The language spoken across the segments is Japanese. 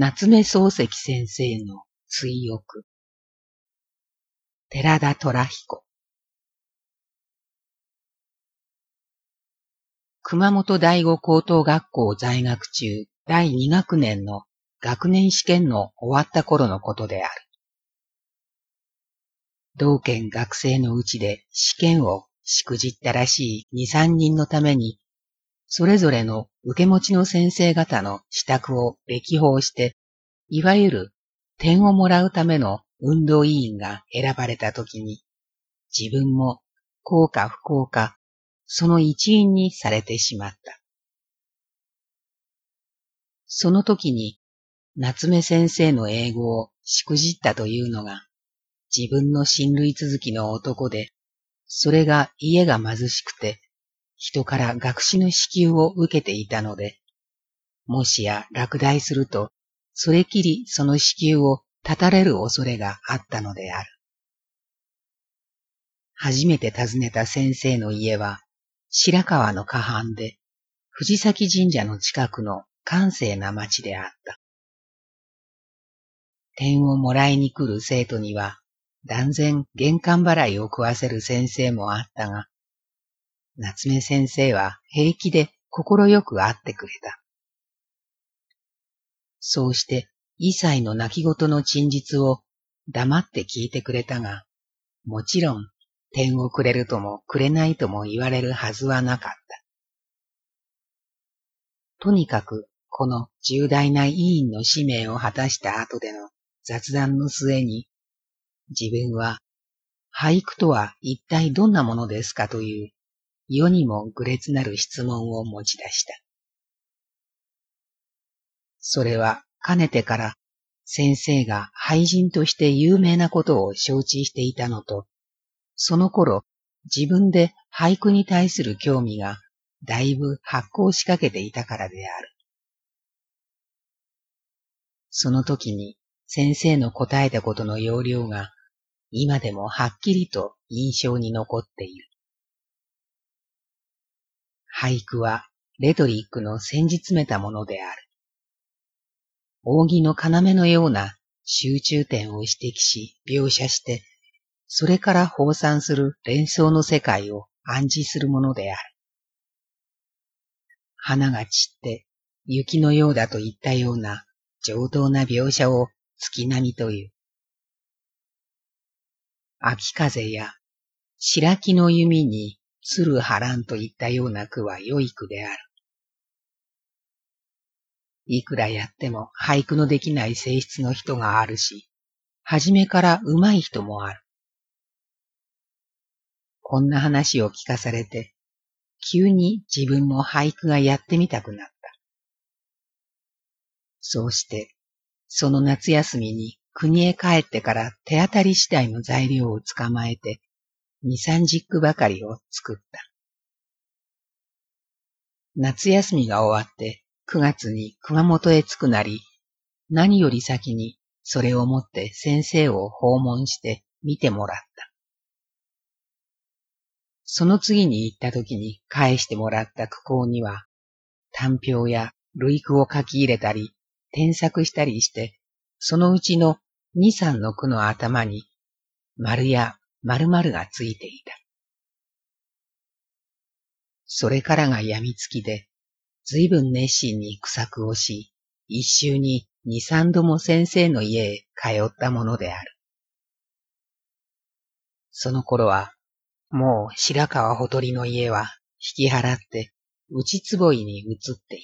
夏目漱石先生の追憶寺田虎彦熊本第五高等学校在学中第二学年の学年試験の終わった頃のことである。同県学生のうちで試験をしくじったらしい二三人のためにそれぞれの受け持ちの先生方の支度を歴訪して、いわゆる点をもらうための運動委員が選ばれたときに、自分も幸か不幸か、その一員にされてしまった。その時に、夏目先生の英語をしくじったというのが、自分の親類続きの男で、それが家が貧しくて、人から学士の支給を受けていたので、もしや落第すると、それきりその支給を絶たれる恐れがあったのである。初めて訪ねた先生の家は、白川の河畔で、藤崎神社の近くの閑静な町であった。点をもらいに来る生徒には、断然玄関払いを食わせる先生もあったが、夏目先生は平気で快く会ってくれた。そうして、異歳の泣き言の陳実を黙って聞いてくれたが、もちろん、点をくれるともくれないとも言われるはずはなかった。とにかく、この重大な委員の使命を果たした後での雑談の末に、自分は、俳句とは一体どんなものですかという世にも愚劣なる質問を持ち出した。それはかねてから先生が俳人として有名なことを承知していたのと、その頃自分で俳句に対する興味がだいぶ発酵しかけていたからである。その時に先生の答えたことの要領が今でもはっきりと印象に残っている。俳句はレトリックの先日めたものである。扇の要のような集中点を指摘し描写して、それから放散する連想の世界を暗示するものである。花が散って雪のようだといったような上等な描写を月並みという。秋風や白木の弓に鶴波乱といったような句は良い句である。いくらやっても俳句のできない性質の人があるし、はじめから上手い人もある。こんな話を聞かされて、急に自分も俳句がやってみたくなった。そうして、その夏休みに国へ帰ってから手当たり次第の材料を捕まえて、二三十句ばかりを作った。夏休みが終わって九月に熊本へ着くなり、何より先にそれを持って先生を訪問して見てもらった。その次に行った時に返してもらった句行には、単表や類句を書き入れたり、添削したりして、そのうちの二三の句の頭に、丸や〇〇がついていた。それからが病みつきで、ずいぶん熱心に苦作をし、一週に二三度も先生の家へ通ったものである。その頃は、もう白川ほとりの家は引き払って内坪井に移ってい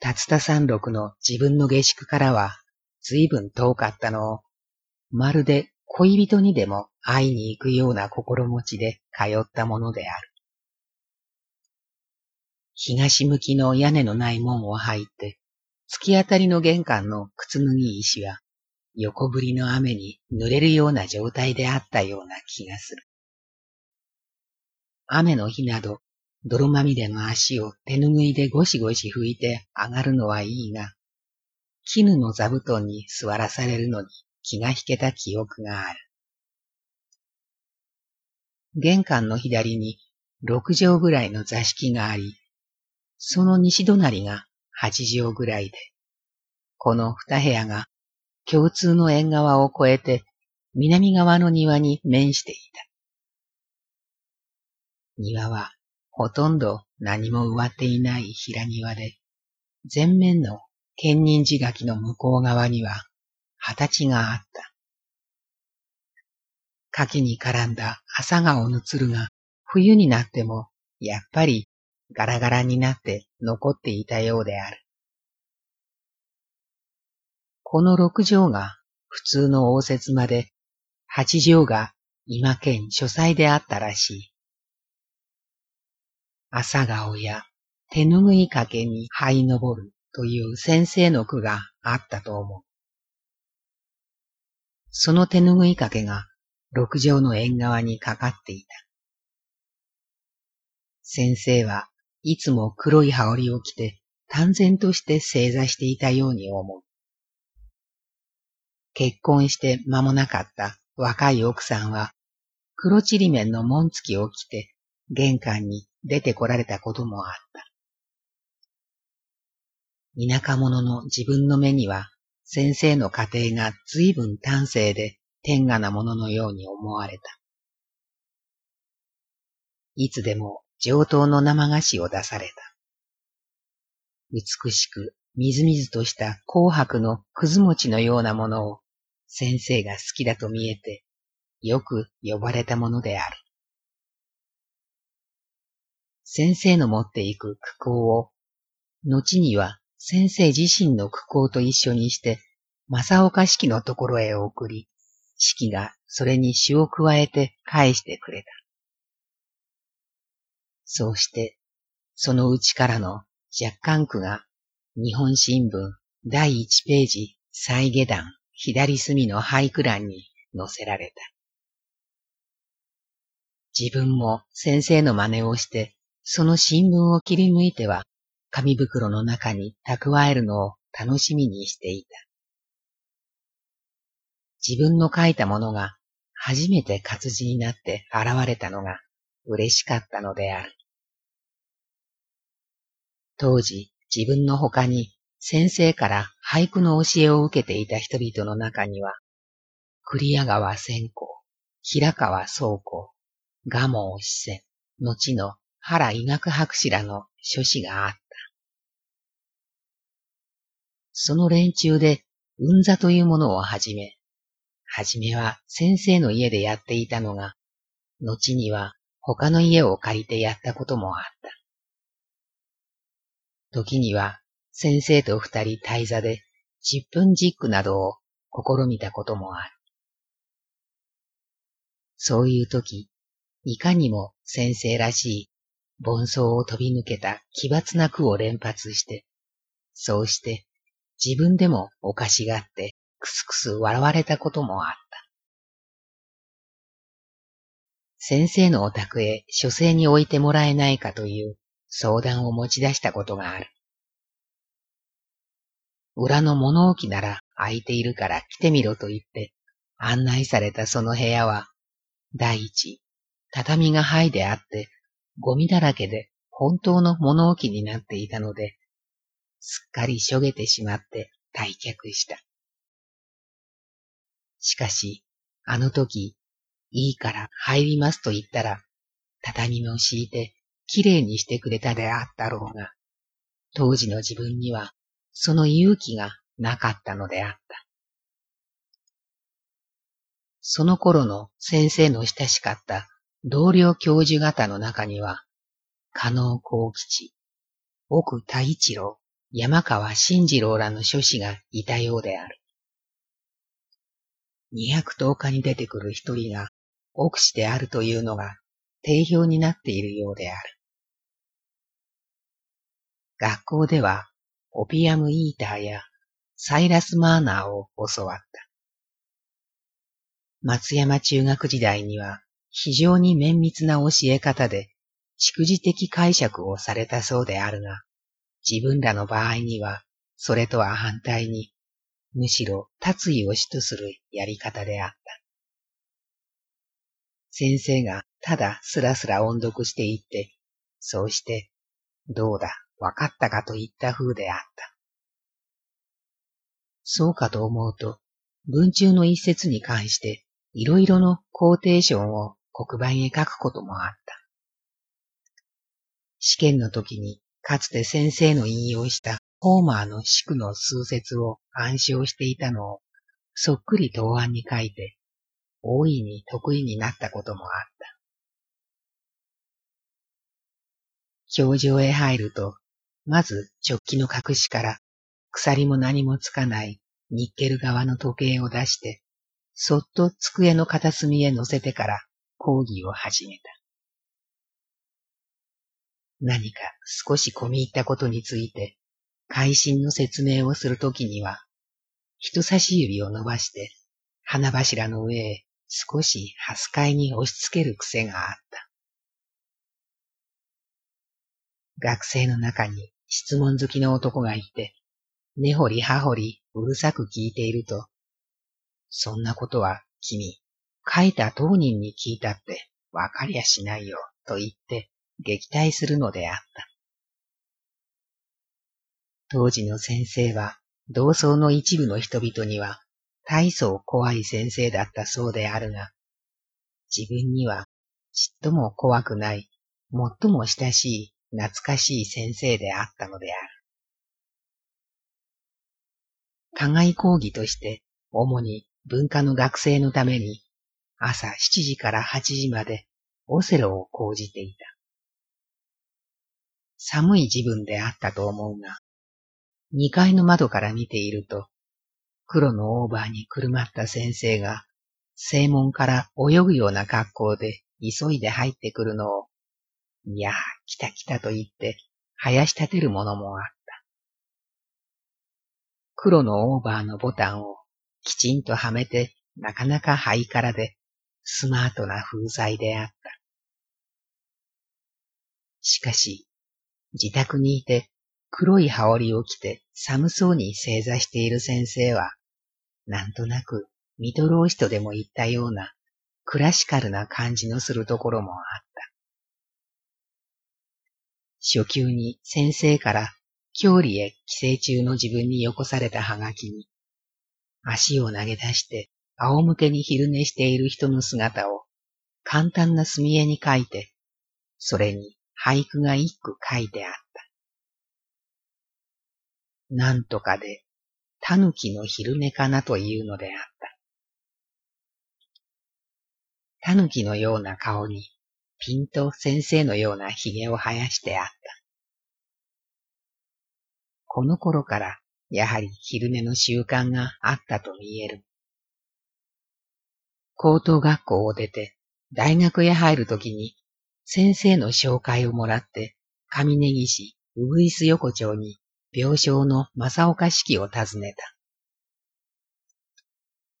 た。竜田山麓の自分の下宿からは随分遠かったのをまるで恋人にでも会いに行くような心持ちで通ったものである。東向きの屋根のない門を入って、突き当たりの玄関の靴脱ぎ石は、横振りの雨に濡れるような状態であったような気がする。雨の日など、泥まみれの足を手ぬぐいでゴシゴシ拭いて上がるのはいいが、絹の座布団に座らされるのに気が引けた記憶がある。玄関の左に六畳ぐらいの座敷があり、その西隣が八畳ぐらいで、この二部屋が共通の縁側を越えて南側の庭に面していた。庭はほとんど何も植わっていない平庭で、前面の剣人寺垣の向こう側には畑があった。柿に絡んだ朝顔の鶴が冬になってもやっぱりガラガラになって残っていたようである。この六条が普通の応接間で、八条が今県書斎であったらしい。朝顔や手ぬぐいかけに這い登るという先生の句があったと思う。その手ぬぐいかけが六条の縁側にかかっていた。先生はいつも黒い羽織を着て淡然として正座していたように思う。結婚して間もなかった若い奥さんは黒ちりめんの紋付きを着て玄関に出てこられたこともあった。田舎者の自分の目には先生の家庭が随分端正で天下なもののように思われた。いつでも上等の生菓子を出された。美しくみずみずとした紅白のくず餅のようなものを先生が好きだと見えてよく呼ばれたものである。先生の持っていく苦行を、後には先生自身の苦行と一緒にして、正岡式のところへ送り、式がそれに詩を加えて返してくれた。そうして、そのうちからの若干句が、日本新聞第一ページ再下段左隅の俳句欄に載せられた。自分も先生の真似をしてその新聞を切り抜いては、紙袋の中に蓄えるのを楽しみにしていた。自分の書いたものが初めて活字になって現れたのが嬉しかったのである。当時自分の他に先生から俳句の教えを受けていた人々の中には、栗屋川千光、平川倉庫、蒲生四川、後の原医学博士らの書士があった。その連中で、運座というものを始め、はじめは先生の家でやっていたのが、後には他の家を借りてやったこともあった。時には先生と二人滞座で十分実句などを試みたこともある。そういう時、いかにも先生らしい盆走を飛び抜けた奇抜な句を連発して、そうして自分でもおかしがってくすくす笑われたこともあった。先生のお宅へ書生に置いてもらえないかという相談を持ち出したことがある。裏の物置なら空いているから来てみろと言って案内されたその部屋は、第一、畳が剥いであってゴミだらけで本当の物置になっていたので、すっかりしょげてしまって退却した。しかし、あの時、いいから入りますと言ったら、畳も敷いてきれいにしてくれたであったろうが、当時の自分にはその勇気がなかったのであった。その頃の先生の親しかった同僚教授方の中には、加納幸吉、奥太一郎、山川慎次郎らの書士がいたようである。二百十日に出てくる一人が奥士であるというのが定評になっているようである。学校ではオピアムイーターやサイラスマーナーを教わった。松山中学時代には非常に綿密な教え方で、蓄字的解釈をされたそうであるが、自分らの場合には、それとは反対に、むしろ達意を主とするやり方であった。先生がただすらすら音読していって、そうして、どうだ、わかったかといった風であった。そうかと思うと、文中の一節に関していろいろのコーテーションを黒板へ書くこともあった。試験の時にかつて先生の引用したホーマーの宿の数節を暗唱していたのをそっくり答案に書いて大いに得意になったこともあった。表情へ入ると、まず直帰の隠しから鎖も何もつかないニッケル側の時計を出して、そっと机の片隅へ乗せてから講義を始めた。何か少し込み入ったことについて、会心の説明をするときには、人差し指を伸ばして花柱の上へ少しハスカイに押し付ける癖があった。学生の中に質問好きの男がいて、根掘り葉掘りうるさく聞いていると、そんなことは君、書いた当人に聞いたってわかりゃしないよ、と言って撃退するのであった。当時の先生は、同窓の一部の人々には、大層怖い先生だったそうであるが、自分にはちっとも怖くない、最も親しい、懐かしい先生であったのである。課外講義として、主に文化の学生のために、朝7時から8時までオセロを講じていた。寒い自分であったと思うが、二階の窓から見ていると、黒のオーバーにくるまった先生が、正門から泳ぐような格好で急いで入ってくるのを、いや来た来たと言って、生やし立てるものもあった。黒のオーバーのボタンをきちんとはめて、なかなかハイカラで、スマートな風采であった。しかし、自宅にいて黒い羽織を着て寒そうに正座している先生は、なんとなくミトローシとでも言ったようなクラシカルな感じのするところもあった。初級に先生から郷里へ帰省中の自分によこされたハガキに、足を投げ出して仰向けに昼寝している人の姿を簡単な墨絵に描いて、それに俳句が一句書いてあった。なんとかで、狸の昼寝かなというのであった。狸のような顔に、ピンと先生のような髭を生やしてあった。この頃から、やはり昼寝の習慣があったと見える。高等学校を出て、大学へ入るときに、先生の紹介をもらって、上根岸、うぐいす横丁に病床の正岡式を訪ねた。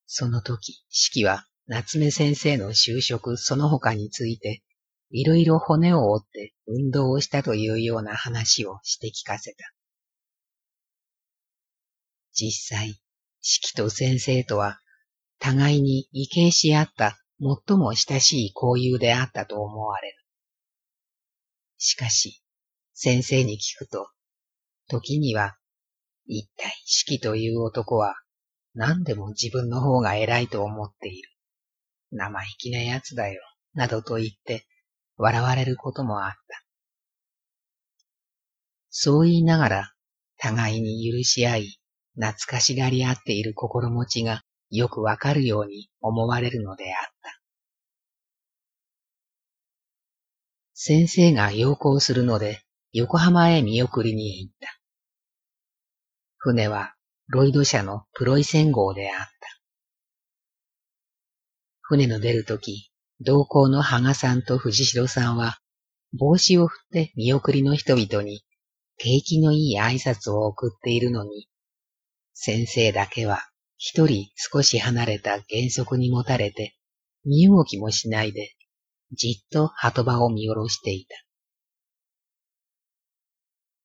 その時、式は夏目先生の就職その他について、いろいろ骨を折って運動をしたというような話をして聞かせた。実際、式と先生とは、互いに畏敬し合った最も親しい交友であったと思われる。しかし、先生に聞くと、時には、一体四季という男は何でも自分の方が偉いと思っている。生意気な奴だよ、などと言って笑われることもあった。そう言いながら互いに許し合い、懐かしがり合っている心持ちがよくわかるように思われるのであった。先生が要行するので横浜へ見送りに行った。船はロイド社のプロイセン号であった。船の出るとき、同行の羽賀さんと藤代さんは、帽子を振って見送りの人々に、景気のいい挨拶を送っているのに、先生だけは一人少し離れた原則に持たれて、身動きもしないで、じっと鳩場を見下ろしていた。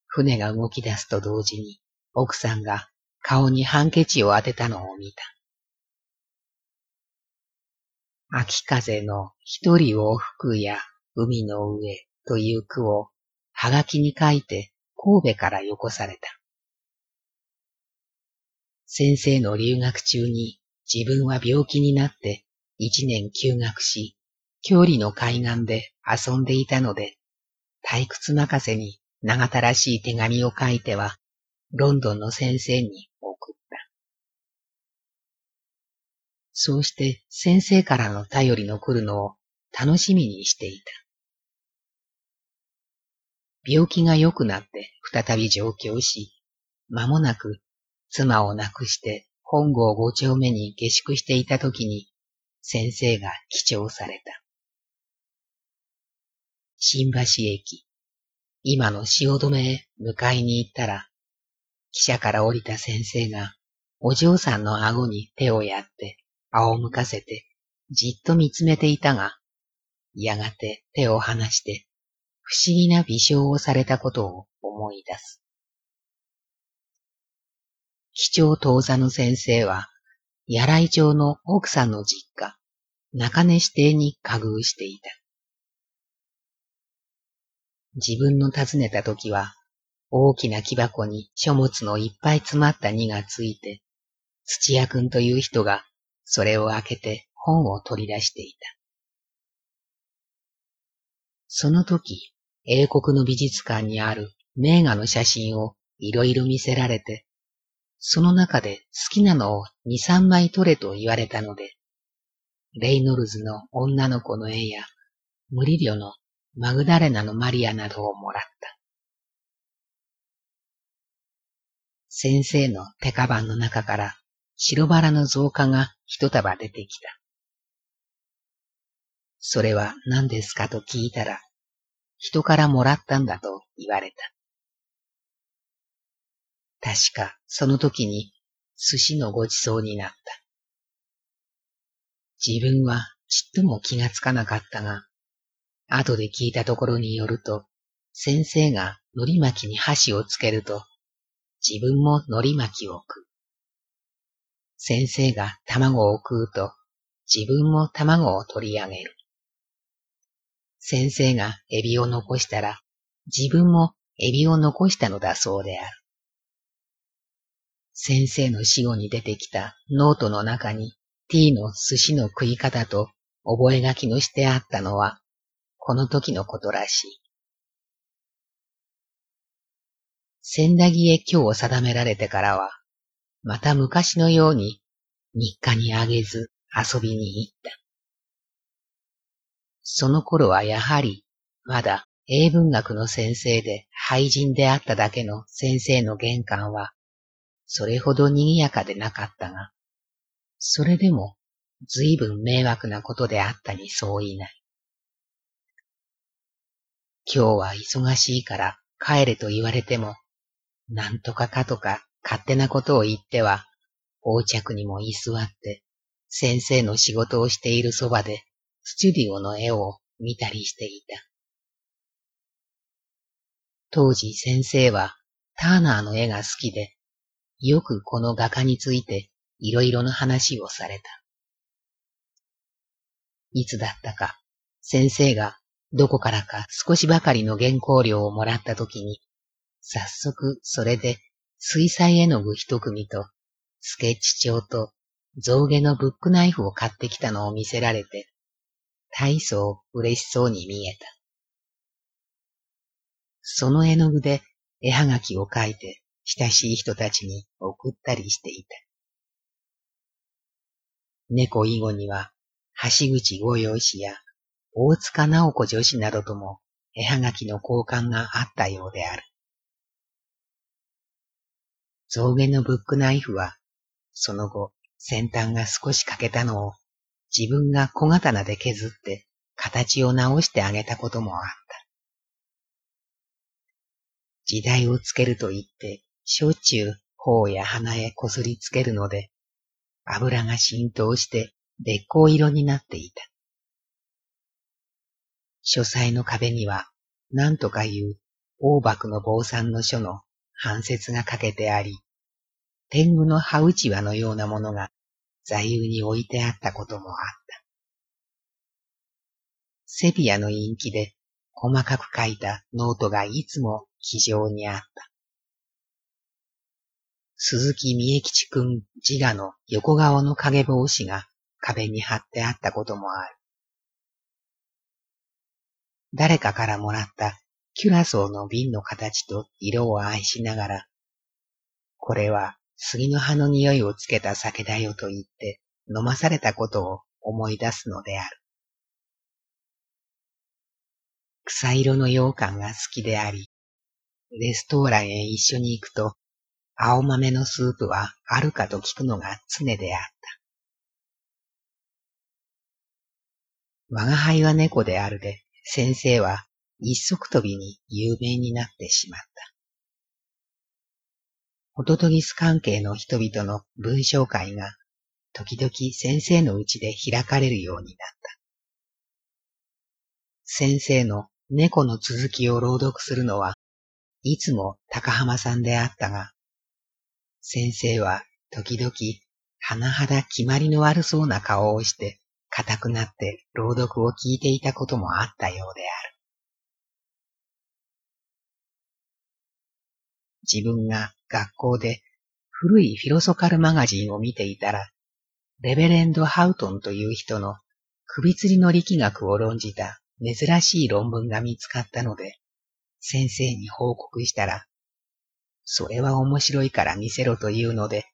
船が動き出すと同時に、奥さんが顔にハンケチを当てたのを見た。秋風の一人を吹くや海の上という句をはがきに書いて神戸からよこされた。先生の留学中に自分は病気になって一年休学し、郷里の海岸で遊んでいたので、退屈任せに長たらしい手紙を書いては、ロンドンの先生に送った。そうして先生からの頼りの来るのを楽しみにしていた。病気が良くなって再び上京し、間もなく妻を亡くして本郷五丁目に下宿していた時に先生が記帳された。新橋駅、今の汐留へ迎えに行ったら、汽車から降りた先生がお嬢さんの顎に手をやって仰向かせてじっと見つめていたが、やがて手を離して不思議な微笑をされたことを思い出す。貴重当座の先生は、柳井町の奥さんの実家、中根支邸に家遇していた。自分の訪ねた時は、大きな木箱に書物のいっぱい詰まった荷がついて、土屋くんという人がそれを開けて本を取り出していた。その時、英国の美術館にある名画の写真をいろいろ見せられて、その中で好きなのを二三枚撮れと言われたので、レイノルズの女の子の絵や、ムリリョのマグダレナのマリアなどをもらった。先生の手カバンの中から白バラの増加が一束出てきた。それは何ですかと聞いたら、人からもらったんだと言われた。確かその時に寿司のごちそうになった。自分はちっとも気がつかなかったが、後で聞いたところによると、先生が海苔巻きに箸をつけると、自分も海苔巻きを食う。先生が卵を食うと、自分も卵を取り上げる。先生がエビを残したら、自分もエビを残したのだそうである。先生の死後に出てきたノートの中に T の寿司の食い方と覚書きのしてあったのは、この時のことらしい。千駄木へ今日を定められてからは、また昔のように日課にあげず遊びに行った。その頃はやはり、まだ英文学の先生で廃人であっただけの先生の玄関は、それほど賑やかでなかったが、それでも随分迷惑なことであったにそういない。今日は忙しいから帰れと言われても、なんとかかとか勝手なことを言っては、横着にも居座って、先生の仕事をしているそばでスチュディオの絵を見たりしていた。当時先生はターナーの絵が好きで、よくこの画家についていろいろな話をされた。いつだったか、先生がどこからか少しばかりの原稿料をもらった時に、早速それで水彩絵の具一組とスケッチ帳と象牙のブックナイフを買ってきたのを見せられて、大層嬉しそうに見えた。その絵の具で絵はがきを書いて親しい人たちに送ったりしていた。猫以後には、橋口五葉氏や大塚直子女子などとも絵はがきの交換があったようである。象牙のブックナイフは、その後、先端が少し欠けたのを自分が小刀で削って形を直してあげたこともあった。時代をつけると言って、しょっちゅう頬や鼻へこすりつけるので、油が浸透してべっこう色になっていた。書斎の壁には、何とかいう大幕の坊さんの書の半節がかけてあり、天狗の葉打ち輪のようなものが座右に置いてあったこともあった。セピアの陰気で細かく書いたノートがいつも気丈にあった。鈴木三重吉くん自我の横顔の影帽子が壁に貼ってあったこともある。誰かからもらったキュラソーの瓶の形と色を愛しながら、これは杉の葉の匂いをつけた酒だよと言って飲まされたことを思い出すのである。草色の羊羹が好きであり、レストーランへ一緒に行くと、青豆のスープはあるかと聞くのが常であった。我が輩は猫であるで、先生は一足飛びに有名になってしまった。ホトトギス関係の人々の文章会が時々先生のうちで開かれるようになった。先生の猫の続きを朗読するのは、いつも高浜さんであったが、先生は時々、甚だ決まりの悪そうな顔をして、硬くなって朗読を聞いていたこともあったようである。自分が学校で古いフィロソカルマガジンを見ていたら、レベレンド・ハウトンという人の首吊りの力学を論じた珍しい論文が見つかったので、先生に報告したら、それは面白いから見せろというので、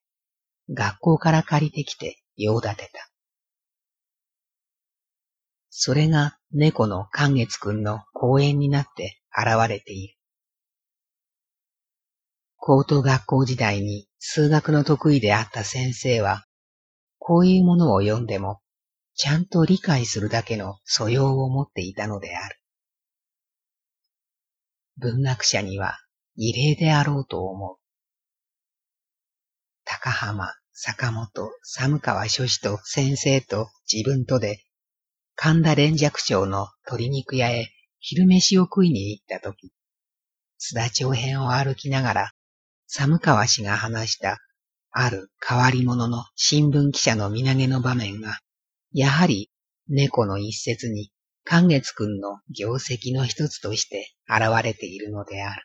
学校から借りてきて用立てた。それが猫の寛月くんの講演になって現れている。高等学校時代に数学の得意であった先生は、こういうものを読んでもちゃんと理解するだけの素養を持っていたのである。文学者には異例であろうと思う。高浜、坂本、寒川書士と先生と自分とで、神田連雀町の鶏肉屋へ昼飯を食いに行ったとき、津田町編を歩きながら、寒川氏が話した、ある変わり者の新聞記者の身投げの場面がやはり猫の一節に寛月くんの業績の一つとして現れているのである。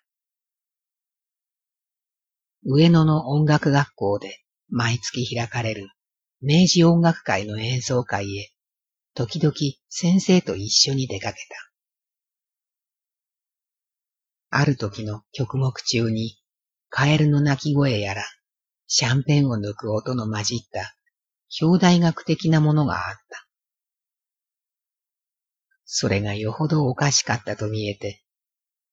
上野の音楽学校で毎月開かれる明治音楽会の演奏会へ時々先生と一緒に出かけた。ある時の曲目中にカエルの鳴き声やらシャンペンを抜く音の混じった表題学的なものがあった。それがよほどおかしかったと見えて、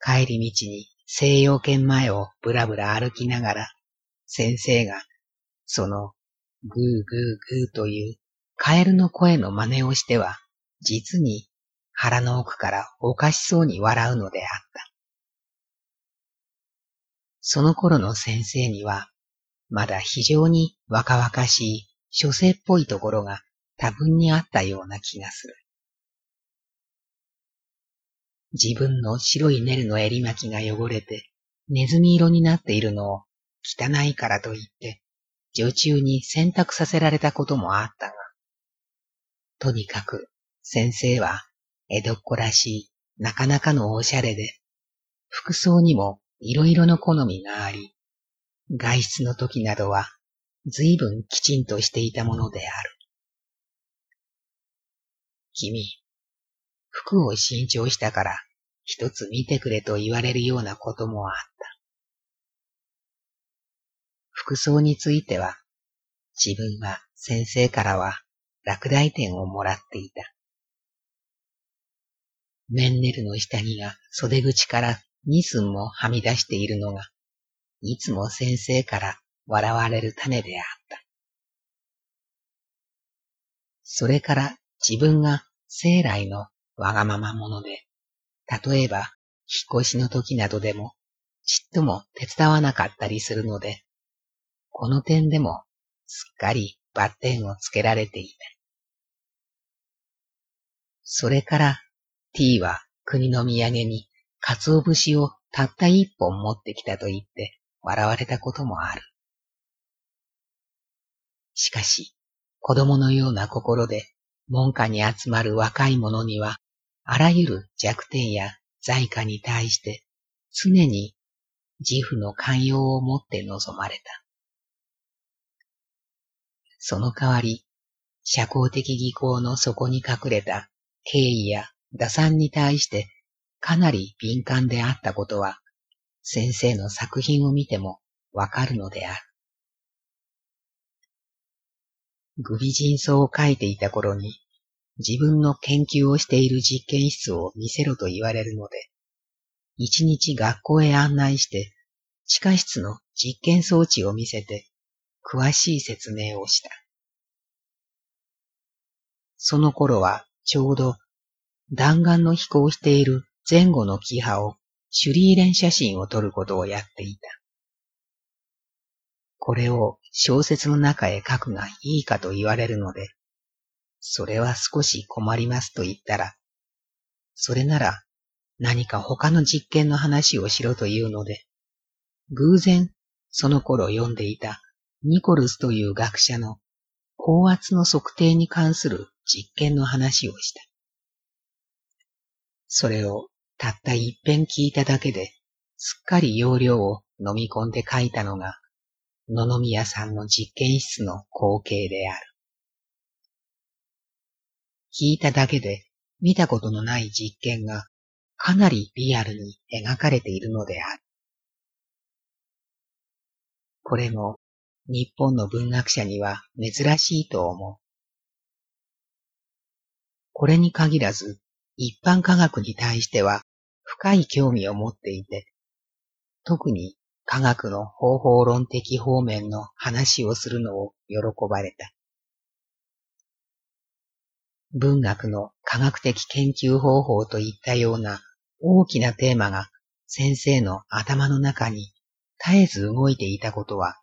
帰り道に西洋圏前をぶらぶら歩きながら、先生が、その、グーグーグーというカエルの声の真似をしては、実に腹の奥からおかしそうに笑うのであった。その頃の先生には、まだ非常に若々しい書生っぽいところが多分にあったような気がする。自分の白いネルの襟巻きが汚れてネズミ色になっているのを汚いからと言って女中に洗濯させられたこともあったが、とにかく先生は江戸っ子らしいなかなかのおしゃれで、服装にもいろいろの好みがあり、外出の時などは随分きちんとしていたものである。君、服を新調したから一つ見てくれと言われるようなこともあった。服装については、自分は先生からは落第点をもらっていた。メンネルの下着が袖口から二寸もはみ出しているのが、いつも先生から笑われる種であった。それから自分が生来のわがまま者で、例えば引っ越しの時などでもちっとも手伝わなかったりするので、この点でもすっかりバッテンをつけられていた。それから T は国の土産に鰹節をたった一本持ってきたと言って笑われたこともある。しかし、子供のような心で門下に集まる若い者には、あらゆる弱点や在家に対して常に自負の寛容を持って臨まれた。その代わり、社交的技巧の底に隠れた敬意や打算に対してかなり敏感であったことは、先生の作品を見てもわかるのである。グビ人相を描いていた頃に、自分の研究をしている実験室を見せろと言われるので、一日学校へ案内して、地下室の実験装置を見せて、詳しい説明をした。その頃はちょうど弾丸の飛行している前後のキハをシュリーレン写真を撮ることをやっていた。これを小説の中へ書くがいいかと言われるので、それは少し困りますと言ったら、それなら何か他の実験の話をしろというので、偶然その頃読んでいたニコルスという学者の高圧の測定に関する実験の話をした。それをたった一遍聞いただけで、すっかり容量を飲み込んで書いたのが、野々宮さんの実験室の光景である。聞いただけで見たことのない実験がかなりリアルに描かれているのである。これも日本の文学者には珍しいと思う。これに限らず一般科学に対しては深い興味を持っていて、特に科学の方法論的方面の話をするのを喜ばれた。文学の科学的研究方法といったような大きなテーマが先生の頭の中に絶えず動いていたことは、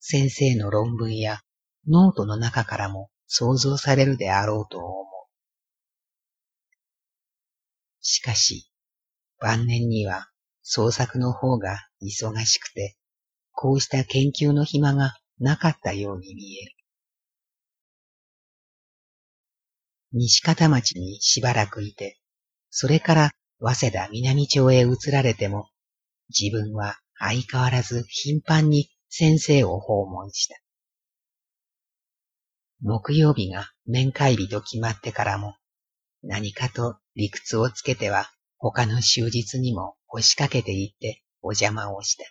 先生の論文やノートの中からも想像されるであろうと思う。しかし、晩年には創作の方が忙しくて、こうした研究の暇がなかったように見える。西方町にしばらくいて、それから早稲田南町へ移られても、自分は相変わらず頻繁に先生を訪問した。木曜日が面会日と決まってからも、何かと理屈をつけては他の終日にも押しかけていってお邪魔をした。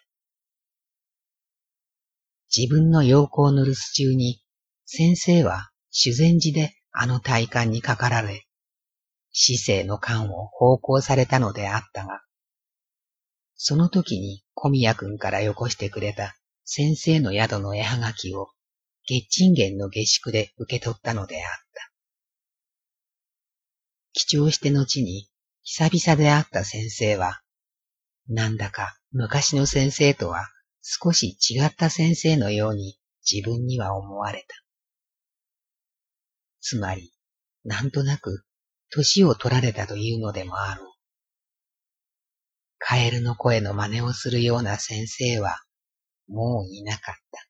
自分の陽光の留守中に先生は修善寺であの体感にかかられ、死生の感を奉公されたのであったが、その時に小宮君からよこしてくれた先生の宿の絵はがきを月賃源の下宿で受け取ったのであった。貴重して後に久々で会った先生は、なんだか昔の先生とは少し違った先生のように自分には思われた。つまり、なんとなく年を取られたというのでもあろう。カエルの声の真似をするような先生はもういなかった。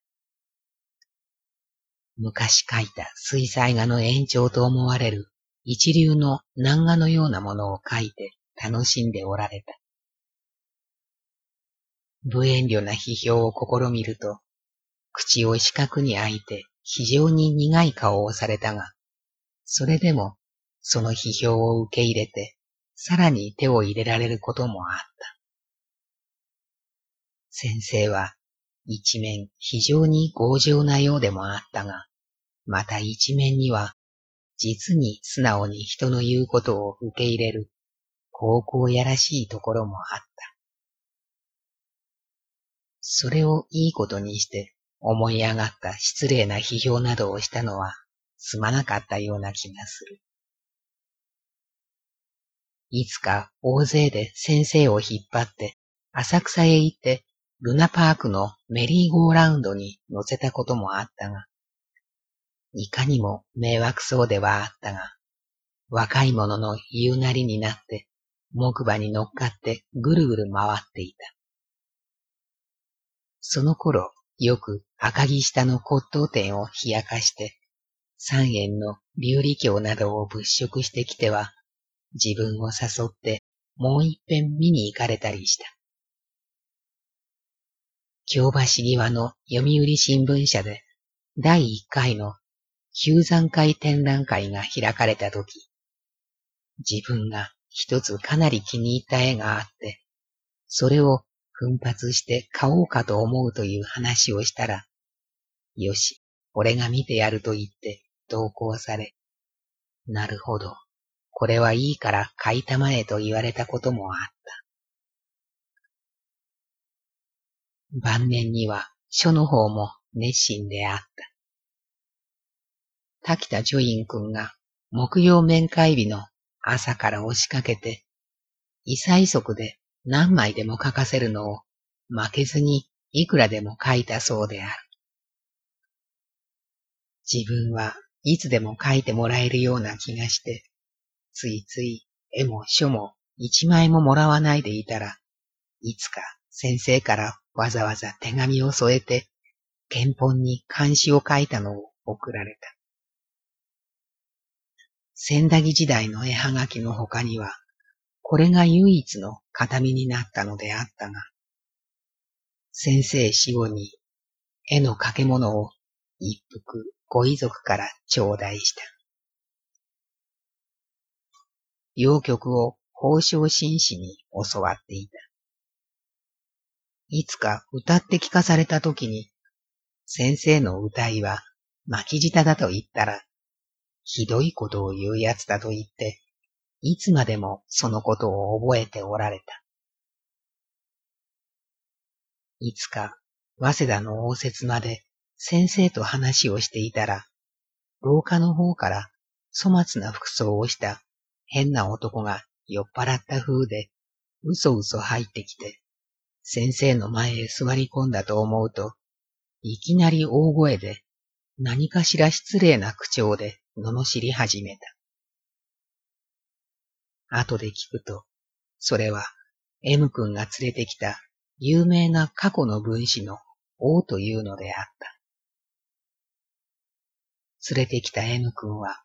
昔書いた水彩画の延長と思われる一流の南画のようなものを書いて楽しんでおられた。無遠慮な批評を試みると、口を四角に開いて非常に苦い顔をされたが、それでもその批評を受け入れて、さらに手を入れられることもあった。先生は一面非常に強情なようでもあったが、また一面には実に素直に人の言うことを受け入れる、高校やらしいところもあった。それをいいことにして思い上がった失礼な批評などをしたのはすまなかったような気がする。いつか大勢で先生を引っ張って浅草へ行ってルナパークのメリーゴーラウンドに乗せたこともあったが、いかにも迷惑そうではあったが、若い者の言うなりになって、木馬に乗っかってぐるぐる回っていた。その頃、よく赤木下の骨董店を冷やかして、三円の琉璃鏡などを物色してきては、自分を誘ってもう一遍見に行かれたりした。京橋際の読売新聞社で第一回の旧山会展覧会が開かれたとき、自分が一つかなり気に入った絵があって、それを奮発して買おうかと思うという話をしたら、よし、俺が見てやると言って同行され、なるほど、これはいいから買いたまえと言われたこともあった。晩年には書の方も熱心であった。滝田ジョイン君が木曜面会日の朝から押しかけて、異彩速で何枚でも書かせるのを負けずにいくらでも書いたそうである。自分はいつでも書いてもらえるような気がして、ついつい絵も書も一枚ももらわないでいたら、いつか先生からわざわざ手紙を添えて、原本に漢詩を書いたのを送られた。千駄木時代の絵はがきの他には、これが唯一の形見になったのであったが、先生死後に絵の掛け物を一服ご遺族から頂戴した。洋曲を宝生紳士に教わっていた。いつか歌って聞かされた時に、先生の歌いは巻き舌だと言ったら、ひどいことを言うやつだと言って、いつまでもそのことを覚えておられた。いつか、早稲田の応接まで先生と話をしていたら、廊下の方から粗末な服装をした変な男が酔っ払った風で、うそうそ入ってきて、先生の前へ座り込んだと思うと、いきなり大声で、何かしら失礼な口調で罵り始めた。後で聞くと、それは M 君が連れてきた有名な過去の分子の王というのであった。連れてきた M 君は、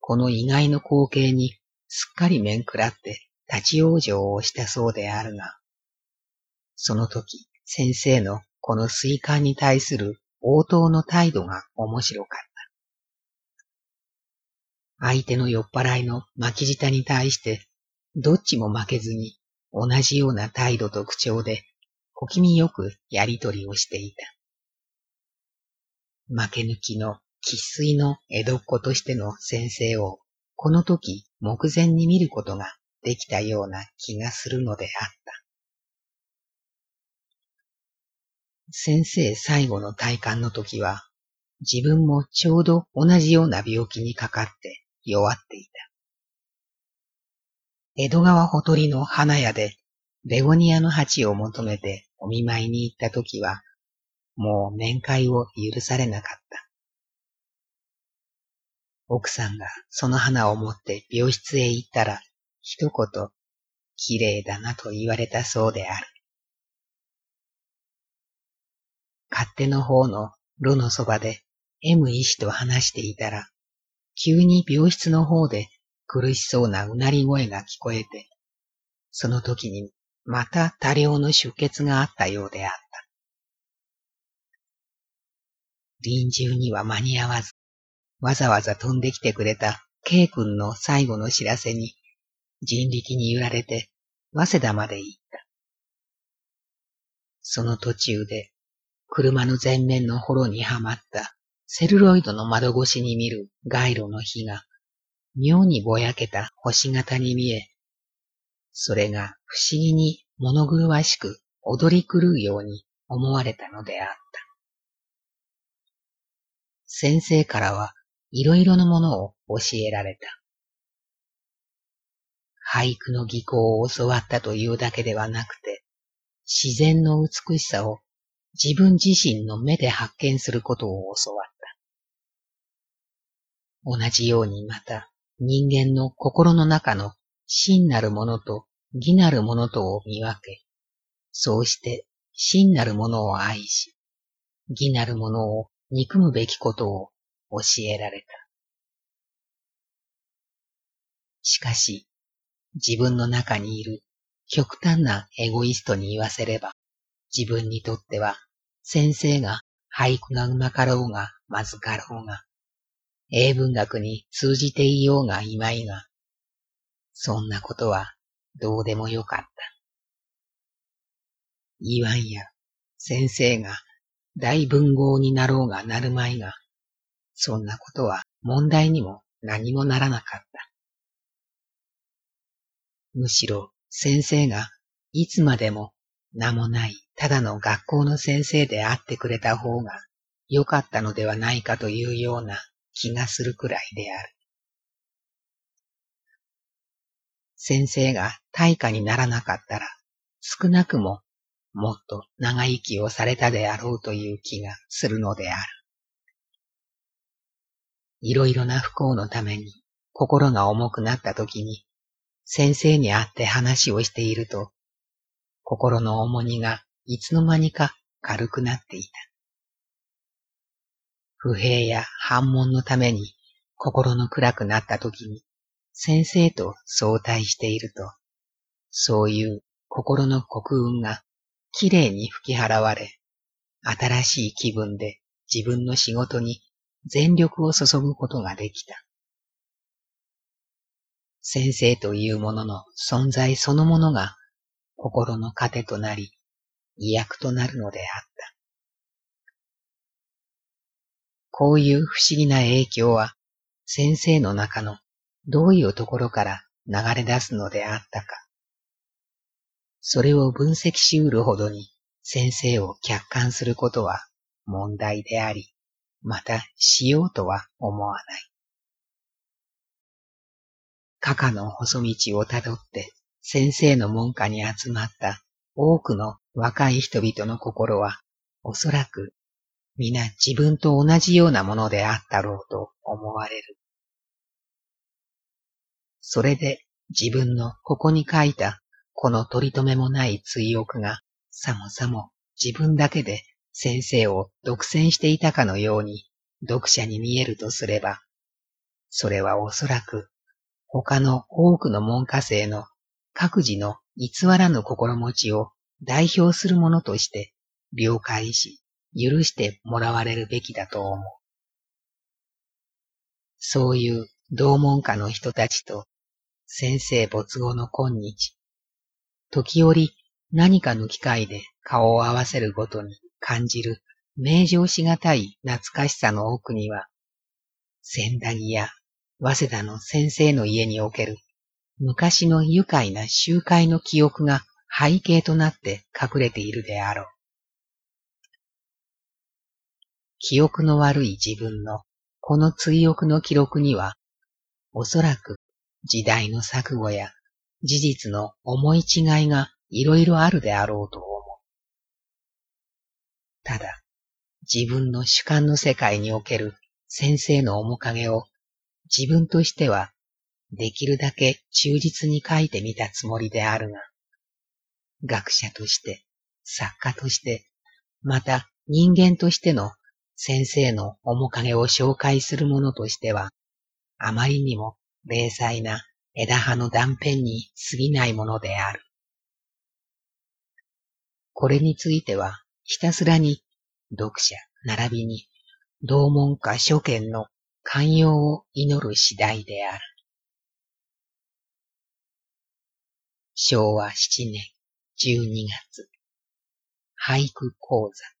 この意外の光景にすっかり面食らって立ち往生をしたそうであるが、その時先生のこの水管に対する応答の態度が面白かった。相手の酔っ払いの巻き舌に対して、どっちも負けずに同じような態度と口調で小気味よくやりとりをしていた。負け抜きの喫水の江戸っ子としての先生をこの時目前に見ることができたような気がするのであった。先生最後の体感の時は自分もちょうど同じような病気にかかって弱っていた。江戸川ほとりの花屋でベゴニアの鉢を求めてお見舞いに行った時は、もう面会を許されなかった。奥さんがその花を持って病室へ行ったら、一言、綺麗だなと言われたそうである。勝手の方の炉のそばで M 医師と話していたら、急に病室の方で苦しそうなうなり声が聞こえて、その時にまた多量の出血があったようであった。臨終には間に合わず、わざわざ飛んできてくれた K 君の最後の知らせに、人力に揺られて、早稲田まで行った。その途中で、車の前面の幌にはまったセルロイドの窓越しに見る街路の火が、妙にぼやけた星型に見え、それが不思議に物狂わしく踊り狂うように思われたのであった。先生からはいろいろなものを教えられた。俳句の技巧を教わったというだけではなくて、自然の美しさを自分自身の目で発見することを教わった。同じようにまた人間の心の中の真なるものと義なるものとを見分け、そうして真なるものを愛し、義なるものを憎むべきことを教えられた。しかし、自分の中にいる極端なエゴイストに言わせれば、自分にとっては先生が俳句がうまかろうがまずかろうが、英文学に通じていようがいまいが、そんなことはどうでもよかった。言わんや、先生が大文豪になろうがなるまいが、そんなことは問題にも何もならなかった。むしろ先生がいつまでも名もないただの学校の先生であってくれた方が良かったのではないかというような気がするくらいである。先生が大化にならなかったら、少なくももっと長生きをされたであろうという気がするのである。いろいろな不幸のために心が重くなった時に、先生に会って話をしていると、心の重荷がいつの間にか軽くなっていた。不平や反問のために心の暗くなった時に、先生と相対していると、そういう心の国運がきれいに吹き払われ、新しい気分で自分の仕事に全力を注ぐことができた。先生というものの存在そのものが心の糧となり、意訳となるのであった。こういう不思議な影響は先生の中のどういうところから流れ出すのであったか。それを分析しうるほどに先生を客観することは問題であり、またしようとは思わない。カカの細道をたどって先生の門下に集まった多くの若い人々の心はおそらく皆自分と同じようなものであったろうと思われる。それで自分のここに書いたこの取り留めもない追憶が、さもさも自分だけで先生を独占していたかのように読者に見えるとすれば、それはおそらく他の多くの門下生の各自の偽らぬ心持ちを代表するものとして了解し、許してもらわれるべきだと思う。そういう同門下の人たちと先生没後の今日、時折何かの機会で顔を合わせるごとに感じる名状しがたい懐かしさの奥には、千駄木や早稲田の先生の家における昔の愉快な集会の記憶が背景となって隠れているであろう。記憶の悪い自分のこの追憶の記録には、おそらく時代の錯誤や事実の思い違いがいろいろあるであろうと思う。ただ、自分の主観の世界における先生の面影を自分としてはできるだけ忠実に書いてみたつもりであるが、学者として、作家として、また人間としての先生の面影を紹介するものとしては、あまりにも零細な枝葉の断片に過ぎないものである。これについては、ひたすらに読者並びに同門下諸見の寛容を祈る次第である。昭和七年十二月、俳句講座